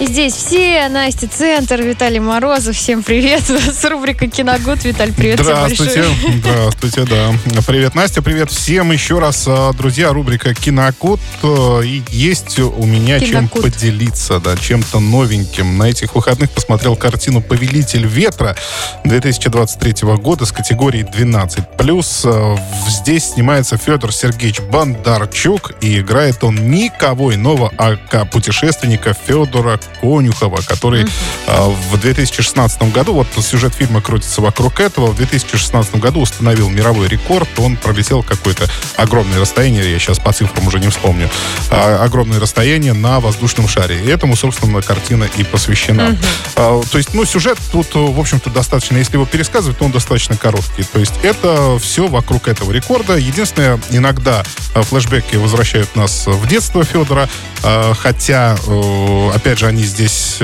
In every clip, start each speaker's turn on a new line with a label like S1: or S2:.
S1: И здесь все, Настя Центр, Виталий Морозов. Всем привет. С рубрика Киногуд. Виталь, привет
S2: Здравствуйте. Здравствуйте, да. Привет, Настя, привет всем еще раз. А, Друзья, рубрика Кинокод. э, И есть у меня чем
S1: Кинокод.
S2: поделиться, да, чем-то новеньким. На этих выходных посмотрел картину «Повелитель ветра» 2023 года с категории 12+. Плюс в- здесь снимается Федор Сергеевич Бондарчук, и играет он никого иного, а ка- путешественника Федора Конюхова, который а, в 2016 году, вот сюжет фильма крутится вокруг этого, в 2016 году установил мировой рекорд, он пролетел какое-то огромное расстояние, я сейчас по цифрам уже не вспомню, а, огромное расстояние на воздушном шаре. И этому, собственно, картина и посвящена. А, то есть, ну, сюжет тут, в общем-то, достаточно, если его пересказывать, то он достаточно короткий. То есть это все вокруг этого рекорда. Единственное, иногда флешбеки возвращают нас в детство Федора, хотя, э, опять же, они здесь...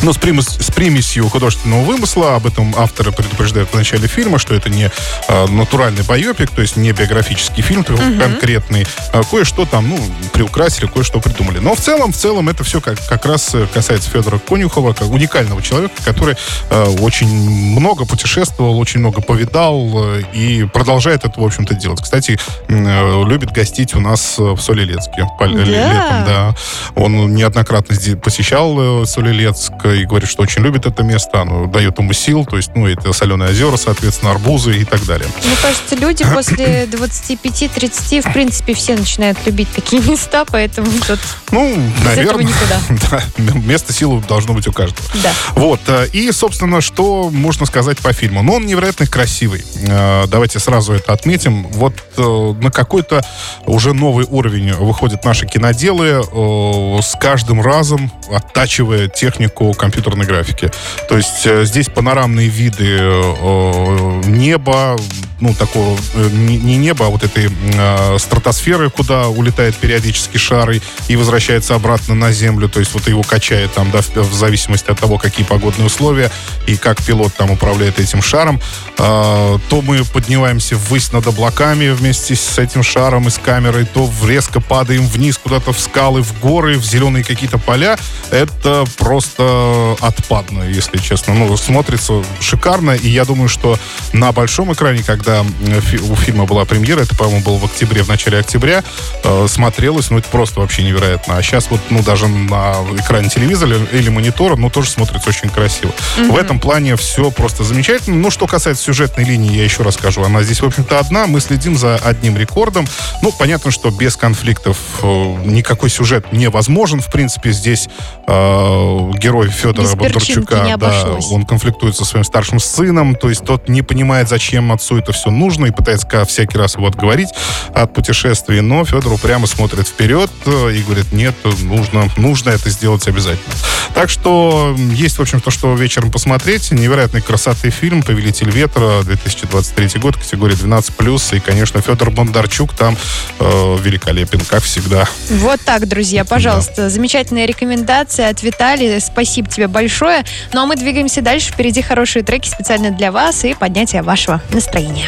S2: э, ну, с, примес- с примесью художественного вымысла. Об этом авторы предупреждают в начале фильма, что это не э, натуральный байопик, то есть не биографический фильм такой конкретный. А кое-что там, ну, приукрасили, кое-что придумали. Но в целом, в целом это все как, как раз э, касается Федора Конюхова, как уникального человека, который э, очень много путешествовал, очень много повидал э, и продолжает это, в общем-то, делать. Кстати, э, любит гостить у нас э, в Солилецке. по-
S1: Да?
S2: Летом, да. Он неоднократно здесь посещал э, Солилецк и говорит, что очень любит это место, оно дает ему сил, то есть, ну, это соленые озера, соответственно, арбузы и так далее.
S1: Мне кажется, люди после 25-30, в принципе, все начинают любить такие места, поэтому тут
S2: Ну,
S1: без этого
S2: наверное,
S1: никуда.
S2: да, место силы должно быть у каждого.
S1: Да.
S2: Вот, э, и, собственно, что можно сказать по фильму? Ну, он невероятно красивый. Э, Давайте сразу это отметим. Вот э, на какой-то уже новый уровень выходят наши киноделы э, с каждым разом оттачивая технику компьютерной графики. То есть э, здесь панорамные виды э, неба, ну, такого, э, не не неба, а вот этой э, стратосферы, куда улетает периодически шар и, и возвращается обратно на Землю. То есть вот его качает там, да, в, в зависимости от того, какие погодные условия и как пилот там управляет этим шаром. А, то мы поднимаемся ввысь над облаками вместе с этим шаром и с камерой, то резко падаем вниз куда-то в скалы, в горы, в зеленые какие-то поля. Это просто отпадно, если честно. Ну, смотрится шикарно, и я думаю, что на большом экране, когда фи- у фильма была премьера, это, по-моему, было в октябре, в начале октября, э, смотрелось, ну, это просто вообще невероятно. А сейчас вот, ну, даже на экране телевизора или монитора, ну, тоже смотрится очень красиво. В этом плане все просто замечательно. Ну, что касается сюжетной линии, я еще раз скажу, она здесь, в общем-то, одна. Мы следим за одним рекордом. Ну, понятно, что без конфликтов э, никакой сюжет невозможен. В принципе, здесь э, герой Федора
S1: Без
S2: Бондарчука, да, он конфликтует со своим старшим сыном, то есть тот не понимает, зачем отцу это все нужно, и пытается всякий раз его отговорить от путешествий, но Федор упрямо смотрит вперед э, и говорит, нет, нужно, нужно это сделать обязательно. Так что есть, в общем-то, что вечером посмотреть. Невероятной красоты фильм «Повелитель ветра», 2023 год, категория 12+, и, конечно, Федор Бондарчук там э, великолепен, как всегда.
S1: Вот так, друзья, пожалуйста. Замечательная рекомендация от Виталия. Спасибо тебе большое. Ну а мы двигаемся дальше. Впереди хорошие треки специально для вас и поднятие вашего настроения.